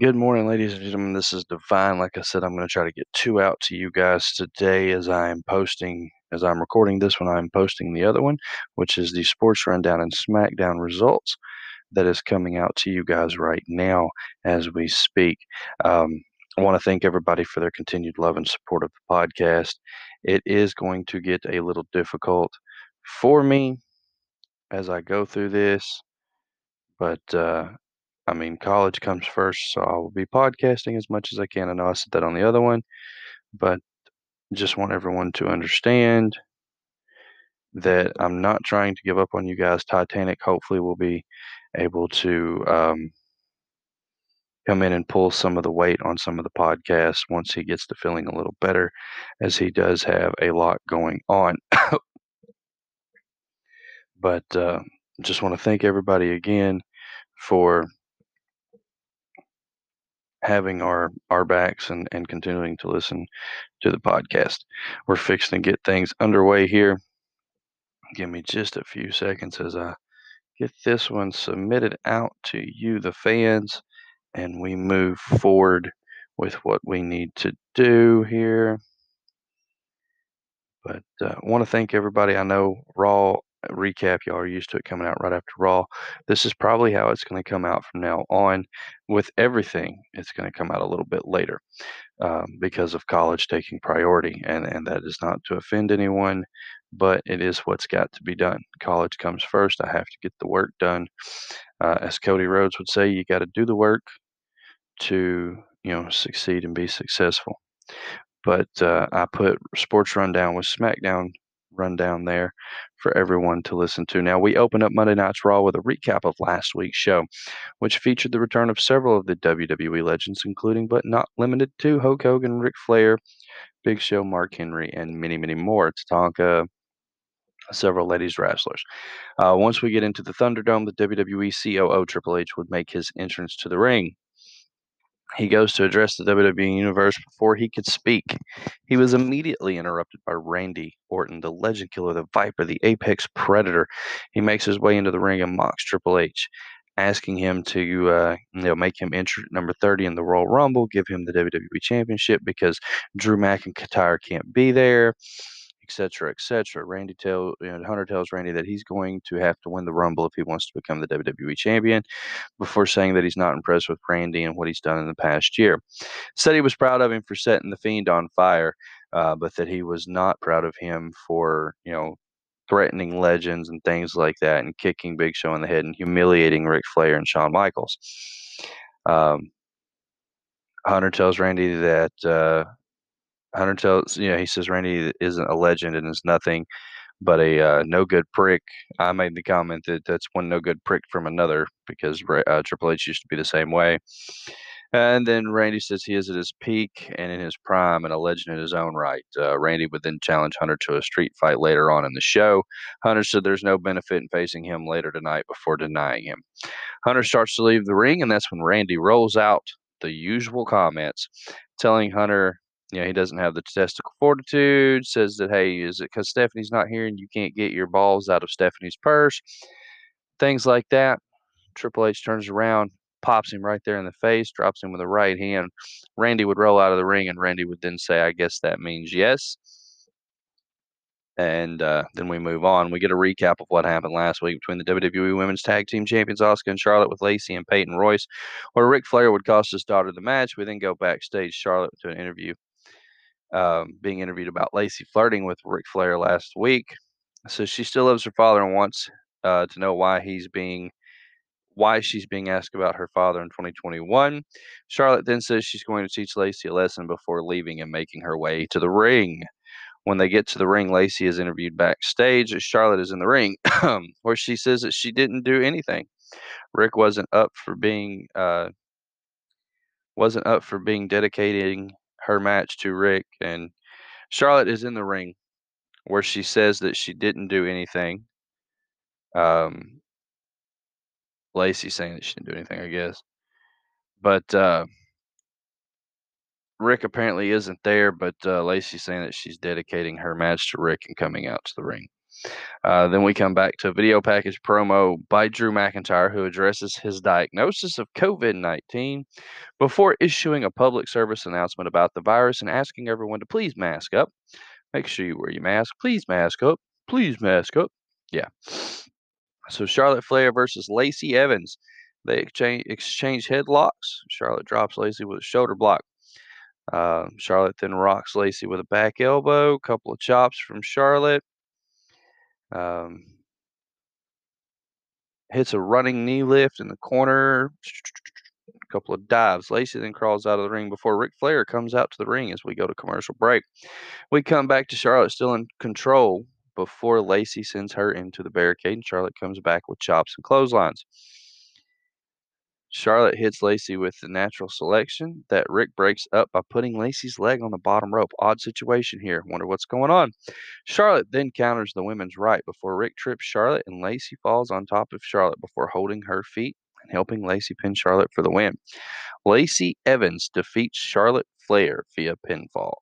Good morning, ladies and gentlemen. This is Divine. Like I said, I'm going to try to get two out to you guys today as I'm posting, as I'm recording this one, I'm posting the other one, which is the Sports Rundown and SmackDown results that is coming out to you guys right now as we speak. Um, I want to thank everybody for their continued love and support of the podcast. It is going to get a little difficult for me as I go through this, but uh, I mean, college comes first, so I will be podcasting as much as I can. I know I said that on the other one, but just want everyone to understand that I'm not trying to give up on you guys. Titanic hopefully will be able to um, come in and pull some of the weight on some of the podcasts once he gets to feeling a little better, as he does have a lot going on. but uh, just want to thank everybody again for having our our backs and and continuing to listen to the podcast. We're fixing to get things underway here. Give me just a few seconds as I get this one submitted out to you, the fans, and we move forward with what we need to do here. But I uh, want to thank everybody. I know Raw recap, y'all are used to it coming out right after Raw. This is probably how it's going to come out from now on. With everything, it's going to come out a little bit later um, because of college taking priority, and and that is not to offend anyone, but it is what's got to be done. College comes first. I have to get the work done. Uh, as Cody Rhodes would say, you got to do the work to you know succeed and be successful. But uh, I put Sports Rundown with SmackDown rundown there for everyone to listen to. Now, we open up Monday Night's Raw with a recap of last week's show, which featured the return of several of the WWE legends, including but not limited to Hulk Hogan, Ric Flair, Big Show, Mark Henry, and many, many more. Tatanka, several ladies wrestlers. Uh, once we get into the Thunderdome, the WWE COO Triple H would make his entrance to the ring. He goes to address the WWE Universe before he could speak. He was immediately interrupted by Randy Orton, the legend killer, the Viper, the Apex Predator. He makes his way into the ring and mocks Triple H, asking him to uh, you know make him enter number 30 in the Royal Rumble, give him the WWE Championship because Drew McIntyre can't be there etc., etc. Randy tell you know, Hunter tells Randy that he's going to have to win the Rumble if he wants to become the WWE champion, before saying that he's not impressed with Randy and what he's done in the past year. Said he was proud of him for setting the Fiend on fire, uh, but that he was not proud of him for you know threatening legends and things like that, and kicking Big Show in the head and humiliating Ric Flair and Shawn Michaels. Um, Hunter tells Randy that uh, Hunter tells you know he says Randy isn't a legend and is nothing but a uh, no good prick. I made the comment that that's one no good prick from another because uh, Triple H used to be the same way. And then Randy says he is at his peak and in his prime and a legend in his own right. Uh, Randy would then challenge Hunter to a street fight later on in the show. Hunter said there's no benefit in facing him later tonight before denying him. Hunter starts to leave the ring, and that's when Randy rolls out the usual comments, telling Hunter you know, he doesn't have the testicle fortitude, says that, hey, is it because Stephanie's not here and you can't get your balls out of Stephanie's purse? Things like that. Triple H turns around, pops him right there in the face, drops him with a right hand. Randy would roll out of the ring, and Randy would then say, I guess that means yes. And uh, then we move on. We get a recap of what happened last week between the WWE Women's Tag Team Champions Asuka and Charlotte with Lacey and Peyton Royce, where Ric Flair would cost his daughter the match. We then go backstage, Charlotte, to an interview um, being interviewed about Lacey flirting with Ric Flair last week. So she still loves her father and wants uh, to know why he's being why she's being asked about her father in 2021. Charlotte then says she's going to teach Lacey a lesson before leaving and making her way to the ring. When they get to the ring, Lacey is interviewed backstage. as Charlotte is in the ring, where she says that she didn't do anything. Rick wasn't up for being uh, wasn't up for being dedicating her match to Rick, and Charlotte is in the ring where she says that she didn't do anything. Um, Lacey saying that she didn't do anything, I guess. But uh, Rick apparently isn't there, but uh, Lacey saying that she's dedicating her match to Rick and coming out to the ring. Uh, then we come back to a video package promo by Drew McIntyre, who addresses his diagnosis of COVID 19 before issuing a public service announcement about the virus and asking everyone to please mask up. Make sure you wear your mask. Please mask up. Please mask up. Yeah. So Charlotte Flair versus Lacey Evans. They exchange exchange headlocks. Charlotte drops Lacey with a shoulder block. Uh, Charlotte then rocks Lacey with a back elbow. Couple of chops from Charlotte. Um, hits a running knee lift in the corner. A couple of dives. Lacey then crawls out of the ring before Ric Flair comes out to the ring as we go to commercial break. We come back to Charlotte still in control before Lacey sends her into the barricade and Charlotte comes back with chops and clotheslines. Charlotte hits Lacey with the natural selection that Rick breaks up by putting Lacey's leg on the bottom rope. Odd situation here. Wonder what's going on. Charlotte then counters the women's right before Rick trips Charlotte and Lacey falls on top of Charlotte before holding her feet and helping Lacey pin Charlotte for the win. Lacey Evans defeats Charlotte Flair via pinfall.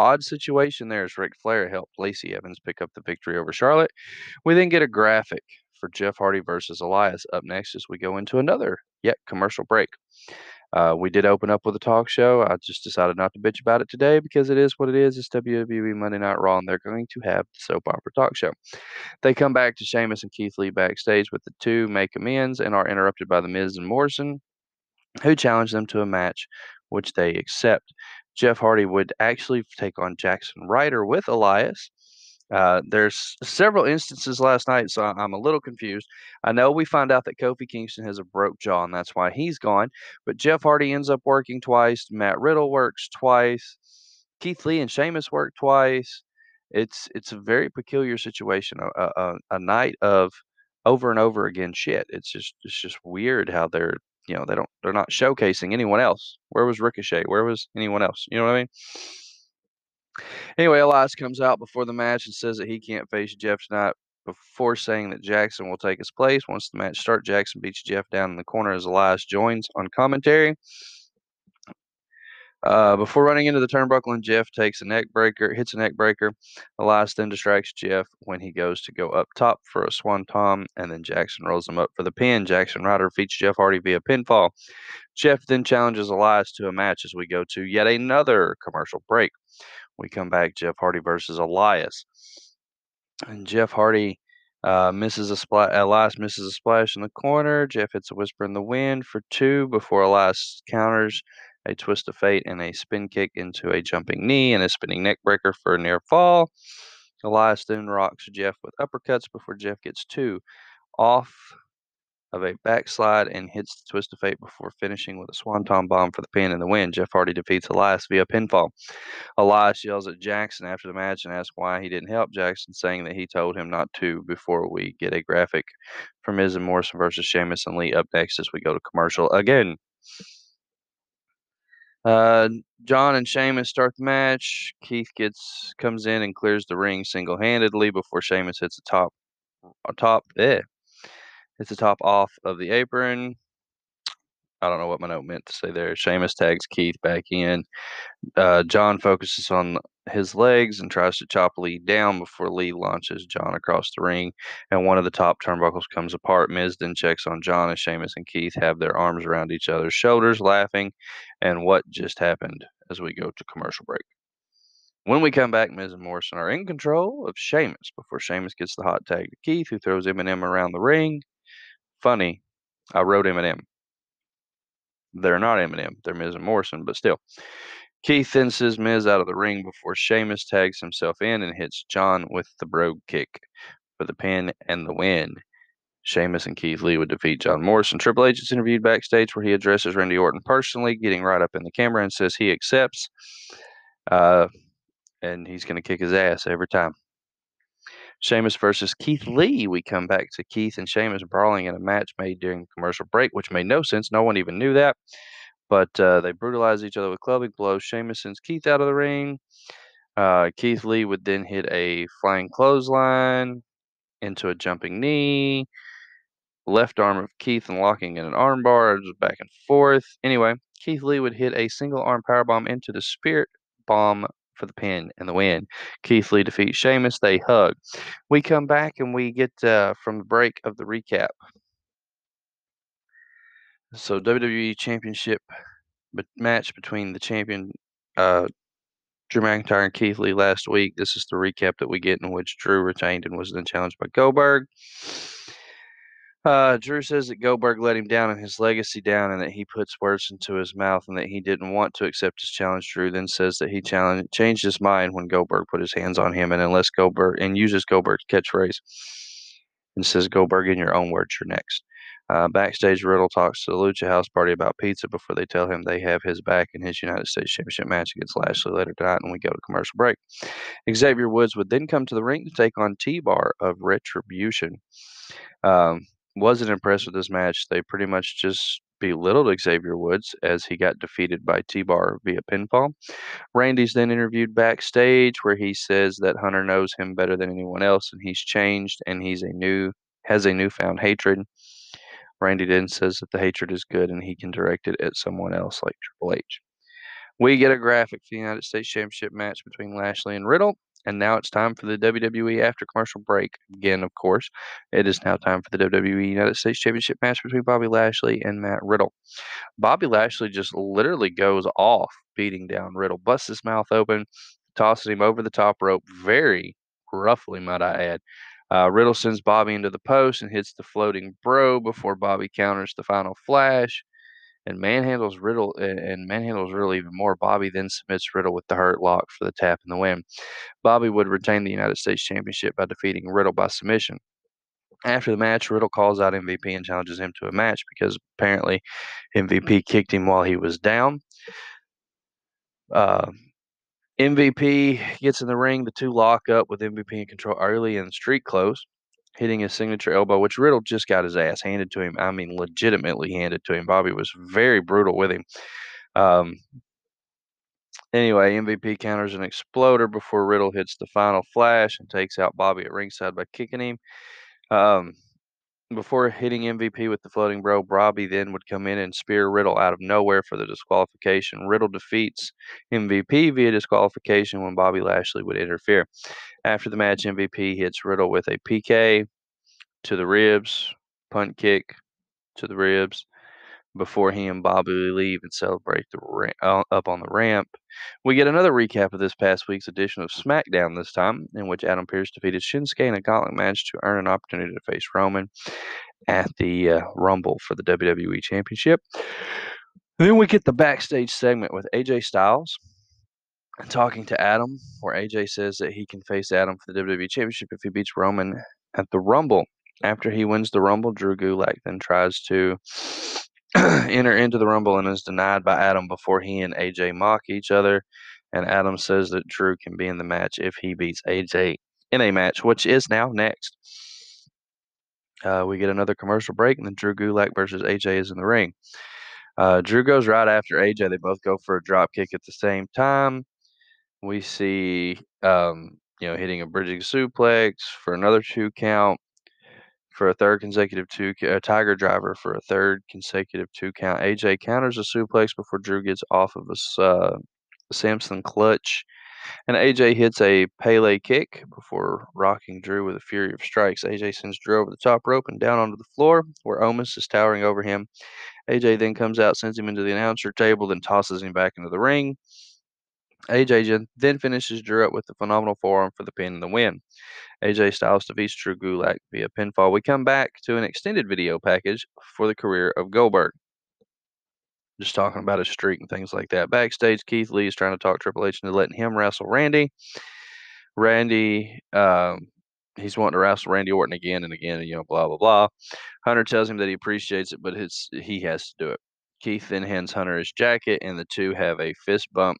Odd situation there as Rick Flair helped Lacey Evans pick up the victory over Charlotte. We then get a graphic for Jeff Hardy versus Elias up next as we go into another yet commercial break. Uh, we did open up with a talk show. I just decided not to bitch about it today because it is what it is. It's WWE Monday Night Raw, and they're going to have the soap opera talk show. They come back to Sheamus and Keith Lee backstage with the two make amends and are interrupted by The Miz and Morrison, who challenge them to a match, which they accept. Jeff Hardy would actually take on Jaxson Ryker with Elias. Uh, there's several instances last night, so I'm a little confused. I know we find out that Kofi Kingston has a broke jaw, and that's why he's gone. But Jeff Hardy ends up working twice. Matt Riddle works twice. Keith Lee and Sheamus work twice. It's it's a very peculiar situation. A, a, a night of over and over again shit. It's just it's just weird how they're you know they don't they're not showcasing anyone else. Where was Ricochet? Where was anyone else? You know what I mean? Anyway, Elias comes out before the match and says that he can't face Jeff tonight before saying that Jackson will take his place. Once the match starts, Jackson beats Jeff down in the corner as Elias joins on commentary. Uh, before running into the turnbuckle, and Jeff takes a neck breaker, hits a neck breaker. Elias then distracts Jeff when he goes to go up top for a swanton, and then Jackson rolls him up for the pin. Jaxson Ryker defeats Jeff Hardy via pinfall. Jeff then challenges Elias to a match as we go to yet another commercial break. We come back, Jeff Hardy versus Elias. And Jeff Hardy uh, misses a splash. Elias misses a splash in the corner. Jeff hits a whisper in the wind for two before Elias counters a twist of fate and a spin kick into a jumping knee and a spinning neck breaker for a near fall. Elias then rocks Jeff with uppercuts before Jeff gets two off of a backslide and hits the twist of fate before finishing with a swanton bomb for the pin and the win. Jeff Hardy defeats Elias via pinfall. Elias yells at Jackson after the match and asks why he didn't help Jackson, saying that he told him not to before we get a graphic from Miz and Morrison versus Sheamus and Lee up next as we go to commercial again. Uh, John and Sheamus start the match. Keith gets comes in and clears the ring single handedly before Sheamus hits the top, a top, eh, hits the top off of the apron. I don't know what my note meant to say there. Sheamus tags Keith back in. Uh, John focuses on his legs and tries to chop Lee down before Lee launches John across the ring, and one of the top turnbuckles comes apart. Miz then checks on John as Sheamus and Keith have their arms around each other's shoulders, laughing. And what just happened as we go to commercial break? When we come back, Miz and Morrison are in control of Sheamus before Sheamus gets the hot tag to Keith, who throws Eminem around the ring. Funny, I wrote Eminem. They're not Eminem, they're Miz and Morrison, but still. Keith then sends Miz out of the ring before Sheamus tags himself in and hits John with the brogue kick for the pin and the win. Sheamus and Keith Lee would defeat John Morrison. Triple H is interviewed backstage where he addresses Randy Orton personally, getting right up in the camera and says he accepts. Uh, and he's going to kick his ass every time. Sheamus versus Keith Lee. We come back to Keith and Sheamus brawling in a match made during commercial break, which made no sense. No one even knew that. But uh, they brutalized each other with clubbing blows. Sheamus sends Keith out of the ring. Uh, Keith Lee would then hit a flying clothesline into a jumping knee. Left arm of Keith and locking in an armbar, just back and forth. Anyway, Keith Lee would hit a single arm powerbomb into the spirit bomb for the pin and the win. Keith Lee defeats Sheamus. They hug. We come back and we get uh, from the break of the recap. So WWE Championship match between the champion uh, Drew McIntyre and Keith Lee last week. This is the recap that we get in which Drew retained and was then challenged by Goldberg. Uh, Drew says that Goldberg let him down and his legacy down, and that he puts words into his mouth, and that he didn't want to accept his challenge. Drew then says that he challenged, changed his mind when Goldberg put his hands on him, and unless Goldberg and uses Goldberg's catchphrase, and says Goldberg, in your own words, you're next. Uh, backstage, Riddle talks to the Lucha House Party about pizza before they tell him they have his back in his United States Championship match against Lashley later tonight, and we go to commercial break. Xavier Woods would then come to the ring to take on T Bar of Retribution. Um, wasn't impressed with this match. They pretty much just belittled Xavier Woods as he got defeated by T Bar via pinfall. Randy's then interviewed backstage where he says that Hunter knows him better than anyone else and he's changed and he's a new has a newfound hatred. Randy then says that the hatred is good and he can direct it at someone else like Triple H. We get a graphic for the United States Championship match between Lashley and Riddle. And now it's time for the WWE after commercial break. Again, of course, it is now time for the WWE United States Championship match between Bobby Lashley and Matt Riddle. Bobby Lashley just literally goes off beating down Riddle, busts his mouth open, tosses him over the top rope very roughly, might I add. Uh, Riddle sends Bobby into the post and hits the floating bro before Bobby counters the final flash and manhandles Riddle and, and manhandles Riddle even more. Bobby then submits Riddle with the hurt lock for the tap and the win. Bobby would retain the United States Championship by defeating Riddle by submission. After the match, Riddle calls out MVP and challenges him to a match because apparently MVP kicked him while he was down. Uh, MVP gets in the ring. The two lock up with MVP in control early in street close hitting his signature elbow, which Riddle just got his ass handed to him. I mean, legitimately handed to him. Bobby was very brutal with him. Um, anyway, MVP counters an exploder before Riddle hits the final flash and takes out Bobby at ringside by kicking him. Um, before hitting MVP with the floating bro, Bobby then would come in and spear Riddle out of nowhere for the disqualification. Riddle defeats MVP via disqualification when Bobby Lashley would interfere. After the match, MVP hits Riddle with a PK to the ribs, punt kick to the ribs before he and Bobby leave and celebrate the ra- uh, up on the ramp. We get another recap of this past week's edition of SmackDown this time, in which Adam Pearce defeated Shinsuke in a gauntlet match to earn an opportunity to face Roman at the uh, Rumble for the WWE Championship. then we get the backstage segment with AJ Styles talking to Adam, where AJ says that he can face Adam for the WWE Championship if he beats Roman at the Rumble. After he wins the Rumble, Drew Gulak then tries to enter into the Rumble and is denied by Adam before he and AJ mock each other. And Adam says that Drew can be in the match if he beats AJ in a match, which is now next. Uh, we get another commercial break, and then Drew Gulak versus AJ is in the ring. Uh, Drew goes right after AJ. They both go for a drop kick at the same time. We see, um, you know, hitting a bridging suplex for another two count for a third consecutive two, a Tiger Driver for a third consecutive two count. AJ counters a suplex before Drew gets off of a uh, Samson clutch. And AJ hits a Pele kick before rocking Drew with a fury of strikes. AJ sends Drew over the top rope and down onto the floor where Omos is towering over him. AJ then comes out, sends him into the announcer table, then tosses him back into the ring. AJ then finishes Drew up with the phenomenal forearm for the pin and the win. AJ Styles defeats Drew Gulak via pinfall. We come back to an extended video package for the career of Goldberg. Just talking about his streak and things like that. Backstage, Keith Lee is trying to talk Triple H into letting him wrestle Randy. Randy, um, he's wanting to wrestle Randy Orton again and again, and you know, blah blah blah. Hunter tells him that he appreciates it, but his he has to do it. Keith then hands Hunter his jacket, and the two have a fist bump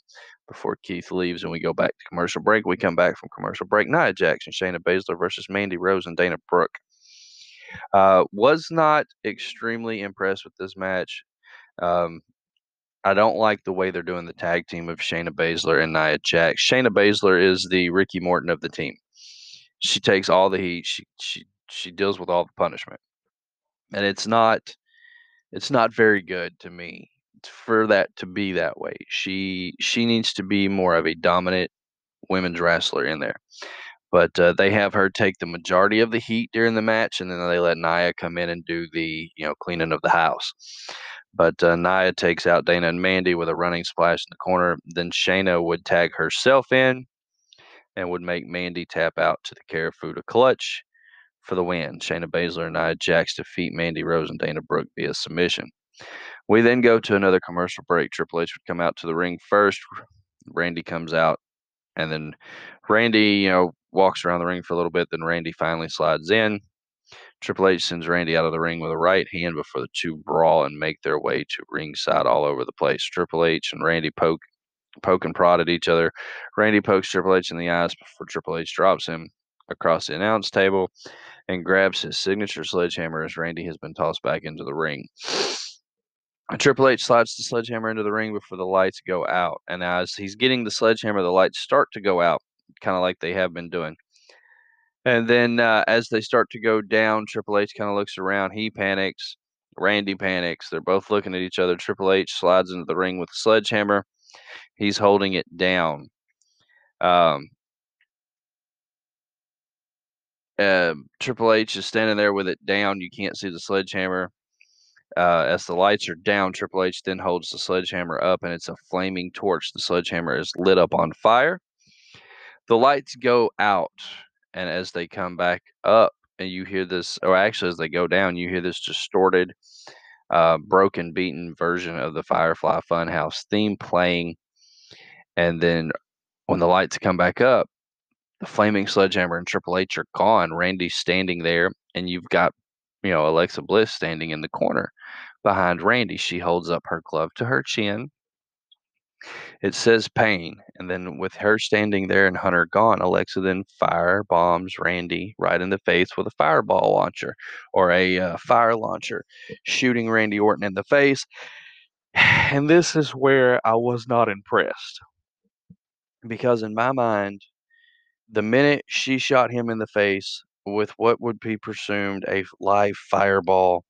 before Keith leaves and we go back to commercial break. We come back from commercial break. Nia Jackson, Shayna Baszler versus Mandy Rose and Dana Brooke. Uh, was not extremely impressed with this match. Um, I don't like the way they're doing the tag team of Shayna Baszler and Nia Jax. Shayna Baszler is the Ricky Morton of the team. She takes all the heat. She she she deals with all the punishment, and it's not it's not very good to me for that to be that way. She she needs to be more of a dominant women's wrestler in there. But uh, they have her take the majority of the heat during the match, and then they let Nia come in and do the you know cleaning of the house. But uh, Nia takes out Dana and Mandy with a running splash in the corner. Then Shayna would tag herself in and would make Mandy tap out to the Kirifuda clutch for the win. Shayna Baszler and Nia Jax defeat Mandy Rose and Dana Brooke via submission. We then go to another commercial break. Triple H would come out to the ring first. Randy comes out, and then Randy, you know, walks around the ring for a little bit. Then Randy finally slides in. Triple H sends Randy out of the ring with a right hand before the two brawl and make their way to ringside all over the place. Triple H and Randy poke poke and prod at each other. Randy pokes Triple H in the eyes before Triple H drops him across the announce table and grabs his signature sledgehammer as Randy has been tossed back into the ring. Triple H slides the sledgehammer into the ring before the lights go out. And as he's getting the sledgehammer, the lights start to go out, kind of like they have been doing. And then uh, as they start to go down, Triple H kind of looks around. He panics. Randy panics. They're both looking at each other. Triple H slides into the ring with the sledgehammer. He's holding it down. Um, uh, Triple H is standing there with it down. You can't see the sledgehammer. Uh, as the lights are down, Triple H then holds the sledgehammer up, and it's a flaming torch. The sledgehammer is lit up on fire. The lights go out, and as they come back up, and you hear this, or actually, as they go down, you hear this distorted, uh, broken, beaten version of the Firefly Funhouse theme playing. And then when the lights come back up, the flaming sledgehammer and Triple H are gone. Randy's standing there, and you've got, you know, Alexa Bliss standing in the corner behind Randy. She holds up her glove to her chin. It says pain. And then with her standing there and Hunter gone, Alexa then fire bombs Randy right in the face with a fireball launcher or a uh, fire launcher, shooting Randy Orton in the face. And this is where I was not impressed. Because in my mind, the minute she shot him in the face with what would be presumed a live fireball,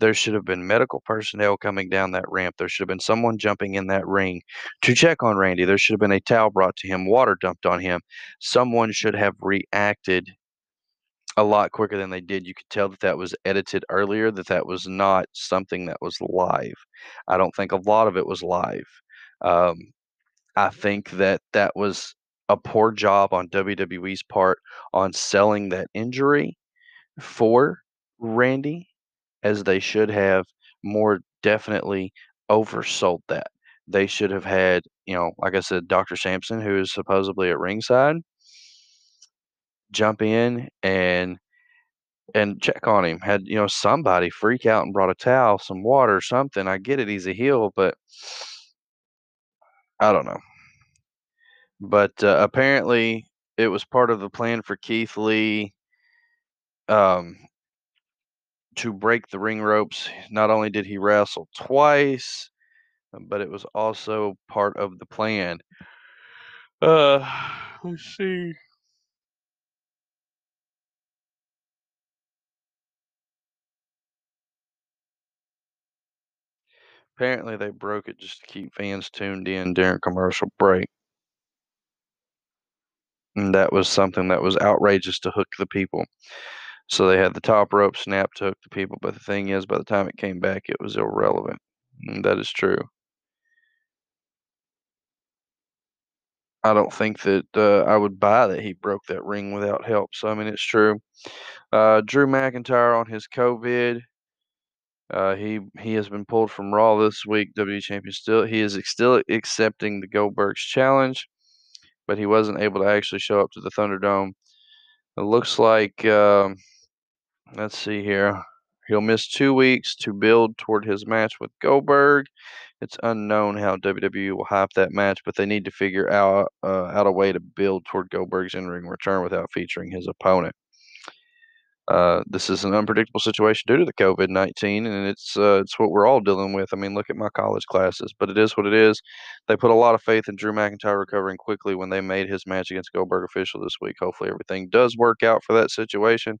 there should have been medical personnel coming down that ramp. There should have been someone jumping in that ring to check on Randy. There should have been a towel brought to him, water dumped on him. Someone should have reacted a lot quicker than they did. You could tell that that was edited earlier, that that was not something that was live. I don't think a lot of it was live. Um, I think that that was a poor job on WWE's part on selling that injury for Randy, as they should have more definitely oversold that. They should have had, you know, like I said, Dr. Sampson, who is supposedly at ringside, jump in and and check on him. Had you know somebody freak out and brought a towel, some water, something. I get it, he's a heel, but I don't know. But uh, apparently, it was part of the plan for Keith Lee um, to break the ring ropes. Not only did he wrestle twice, but it was also part of the plan. Uh, let's see. Apparently, they broke it just to keep fans tuned in during commercial break. And that was something that was outrageous to hook the people. So they had the top rope snap to hook the people, but the thing is, by the time it came back, it was irrelevant. And that is true. I don't think that uh, I would buy that he broke that ring without help. So I mean, it's true. Uh, Drew McIntyre on his COVID. Uh, he he has been pulled from Raw this week. WWE champion still he is still accepting the Goldberg's challenge, but he wasn't able to actually show up to the Thunderdome. It looks like um, let's see here. He'll miss two weeks to build toward his match with Goldberg. It's unknown how WWE will hype that match, but they need to figure out uh, out a way to build toward Goldberg's in-ring return without featuring his opponent. Uh, this is an unpredictable situation due to the COVID nineteen, and it's uh, it's what we're all dealing with. I mean, look at my college classes, but it is what it is. They put a lot of faith in Drew McIntyre recovering quickly when they made his match against Goldberg official this week. Hopefully, everything does work out for that situation.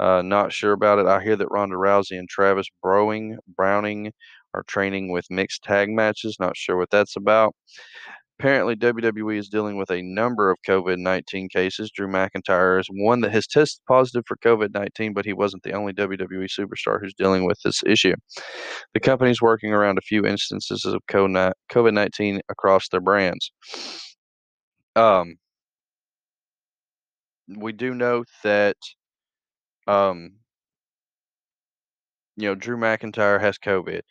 Uh, not sure about it. I hear that Ronda Rousey and Travis Browning Browning are training with mixed tag matches. Not sure what that's about. Apparently, WWE is dealing with a number of COVID-19 cases. Drew McIntyre is one that has tested positive for COVID-19, but he wasn't the only WWE superstar who's dealing with this issue. The company is working around a few instances of COVID-19 across their brands. Um, we do know that um, you know, Drew McIntyre has COVID.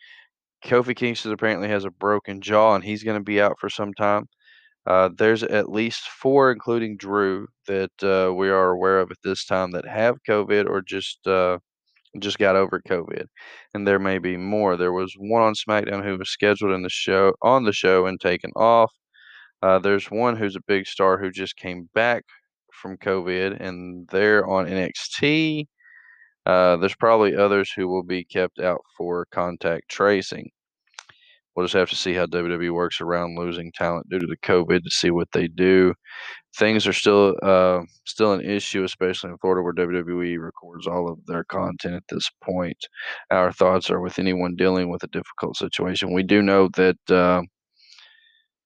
Kofi Kingston apparently has a broken jaw, and he's going to be out for some time. Uh, there's at least four, including Drew, that uh, we are aware of at this time that have COVID or just uh, just got over COVID, and there may be more. There was one on SmackDown who was scheduled in the show on the show and taken off. Uh, there's one who's a big star who just came back from COVID, and they're on NXT. Uh, there's probably others who will be kept out for contact tracing. We'll just have to see how WWE works around losing talent due to the COVID to see what they do. Things are still uh, still an issue, especially in Florida, where WWE records all of their content at this point. Our thoughts are with anyone dealing with a difficult situation. We do know that uh,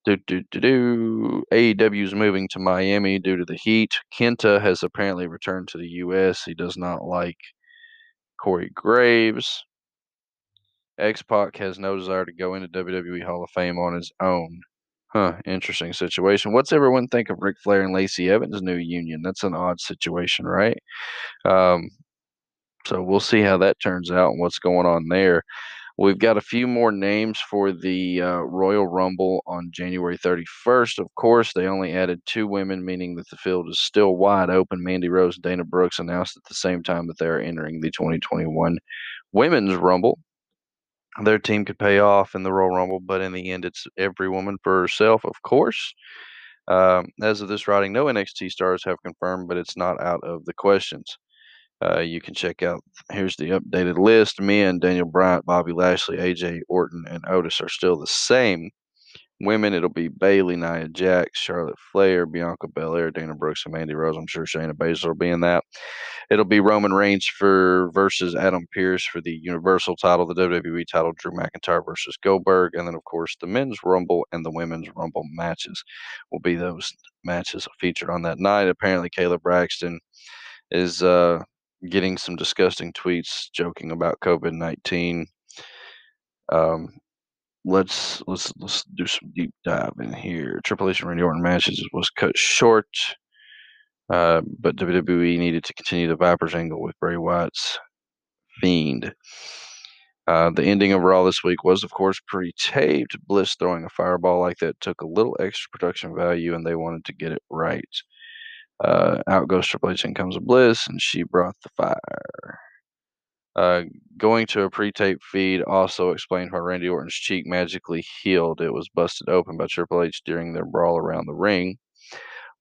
do, do, do, do. AEW is moving to Miami due to the heat. Kenta has apparently returned to the U.S. He does not like Corey Graves. X Pac has no desire to go into WWE Hall of Fame on his own. Huh, interesting situation. What's everyone think of Ric Flair and Lacey Evans' new union? That's an odd situation, right? Um, so we'll see how that turns out and what's going on there. We've got a few more names for the uh, Royal Rumble on January 31st. Of course, they only added two women, meaning that the field is still wide open. Mandy Rose and Dana Brooks announced at the same time that they are entering the 2021 Women's Rumble their team could pay off in the Royal Rumble, but in the end, it's every woman for herself, of course. Um, as of this writing, no NXT stars have confirmed, but it's not out of the questions. Uh, you can check out here's the updated list. Me and Daniel Bryan, Bobby Lashley, AJ Orton, and Otis are still the same. Women, it'll be Bayley, Nia Jax, Charlotte Flair, Bianca Belair, Dana Brooks, and Mandy Rose. I'm sure Shayna Baszler will be in that. It'll be Roman Reigns for versus Adam Pearce for the Universal title, the WWE title, Drew McIntyre versus Goldberg, and then of course the men's Rumble and the women's Rumble matches will be those matches featured on that night. Apparently, Kayla Braxton is uh, getting some disgusting tweets joking about COVID nineteen. Um, let's let's let's do some deep dive in here. Triple H and Randy Orton matches was cut short. Uh, but WWE needed to continue the Viper's angle with Bray Wyatt's Fiend. Uh, the ending of Raw this week was, of course, pre-taped. Bliss throwing a fireball like that took a little extra production value, and they wanted to get it right. Uh, out goes Triple H and comes a Bliss, and she brought the fire. Uh, going to a pre-tape feed also explained why Randy Orton's cheek magically healed. It was busted open by Triple H during their brawl around the ring.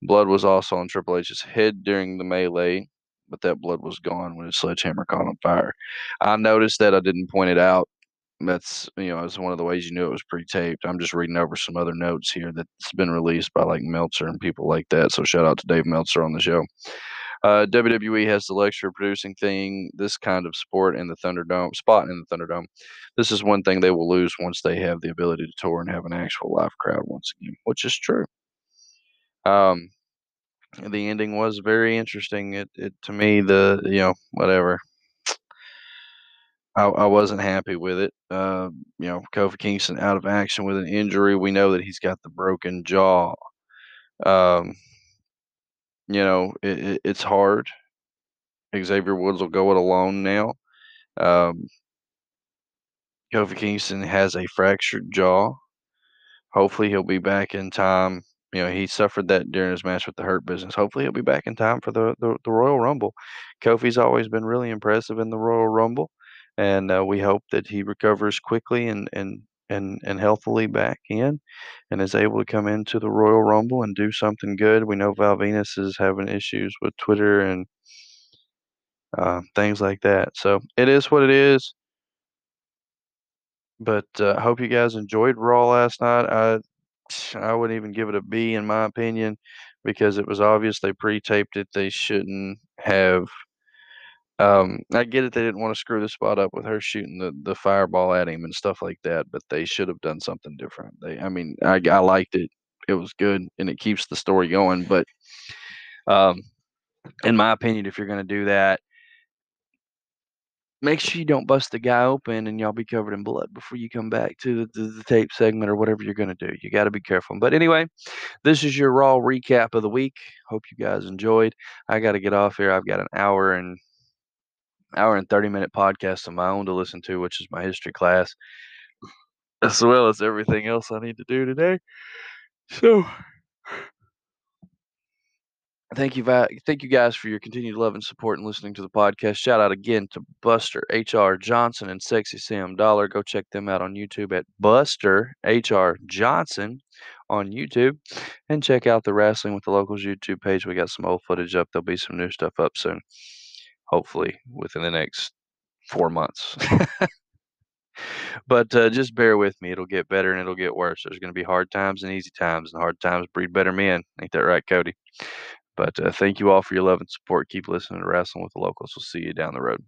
Blood was also on Triple H's head during the melee, but that blood was gone when his sledgehammer caught on fire. I noticed that I didn't point it out. That's you know, it's one of the ways you knew it was pre-taped. I'm just reading over some other notes here that's been released by like Meltzer and people like that. So shout out to Dave Meltzer on the show. Uh, WWE has the luxury of producing thing this kind of sport in the Thunderdome spot in the Thunderdome. This is one thing they will lose once they have the ability to tour and have an actual live crowd once again, which is true. Um, the ending was very interesting. It, it to me the you know whatever. I, I wasn't happy with it. Uh, you know, Kofi Kingston out of action with an injury. We know that he's got the broken jaw. Um, you know, it, it, it's hard. Xavier Woods will go it alone now. Um, Kofi Kingston has a fractured jaw. Hopefully, he'll be back in time you know, he suffered that during his match with the Hurt Business. Hopefully, he'll be back in time for the the, the Royal Rumble. Kofi's always been really impressive in the Royal Rumble, and uh, we hope that he recovers quickly and and and and healthily back in, and is able to come into the Royal Rumble and do something good. We know Val Venis is having issues with Twitter and uh, things like that. So it is what it is. But uh, I hope you guys enjoyed Raw last night. I I wouldn't even give it a B in my opinion because it was obvious they pre-taped it. They shouldn't have. Um, I get it. They didn't want to screw the spot up with her shooting the, the fireball at him and stuff like that, but they should have done something different. They, I mean, I, I liked it. it was good and it keeps the story going. But um, in my opinion, if you're gonna do that, make sure you don't bust the guy open and y'all be covered in blood before you come back to the, the, the tape segment or whatever you're gonna do. You got to be careful. But anyway, this is your raw recap of the week. Hope you guys enjoyed. I got to get off here. I've got an hour and hour and 30 minute podcast of my own to listen to, which is my history class, as well as everything else I need to do today. So thank you, thank you guys for your continued love and support and listening to the podcast. Shout out again to Buster HR Johnson and Sexy Sam Dollar. Go check them out on YouTube at Buster HR Johnson on YouTube, and check out the Wrestling with the Locals YouTube page. We got some old footage up. There'll be some new stuff up soon, hopefully within the next four months. but uh, just bear with me. It'll get better and it'll get worse. There's going to be hard times and easy times, and hard times breed better men. Ain't that right, Cody? But uh, thank you all for your love and support. Keep listening to Wrestling with the Locals. We'll see you down the road.